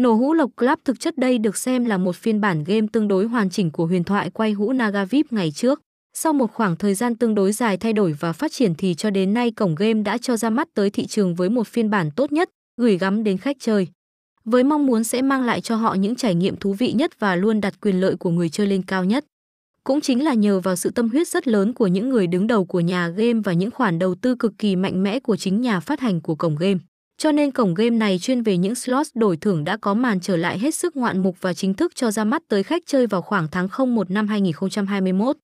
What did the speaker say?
Nổ hũ lộc Club thực chất đây được xem là một phiên bản game tương đối hoàn chỉnh của huyền thoại quay hũ Nagavip ngày trước. Sau một khoảng thời gian tương đối dài thay đổi và phát triển thì cho đến nay cổng game đã cho ra mắt tới thị trường với một phiên bản tốt nhất, gửi gắm đến khách chơi. Với mong muốn sẽ mang lại cho họ những trải nghiệm thú vị nhất và luôn đặt quyền lợi của người chơi lên cao nhất. Cũng chính là nhờ vào sự tâm huyết rất lớn của những người đứng đầu của nhà game và những khoản đầu tư cực kỳ mạnh mẽ của chính nhà phát hành của cổng game. Cho nên cổng game này chuyên về những slot đổi thưởng đã có màn trở lại hết sức ngoạn mục và chính thức cho ra mắt tới khách chơi vào khoảng tháng 01 năm 2021.